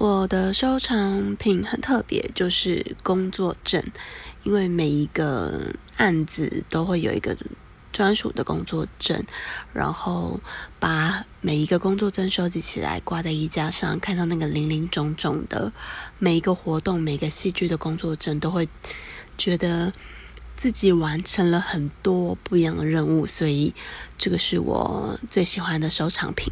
我的收藏品很特别，就是工作证，因为每一个案子都会有一个专属的工作证，然后把每一个工作证收集起来挂在衣架上，看到那个零零总总的，每一个活动，每个戏剧的工作证都会觉得自己完成了很多不一样的任务，所以这个是我最喜欢的收藏品。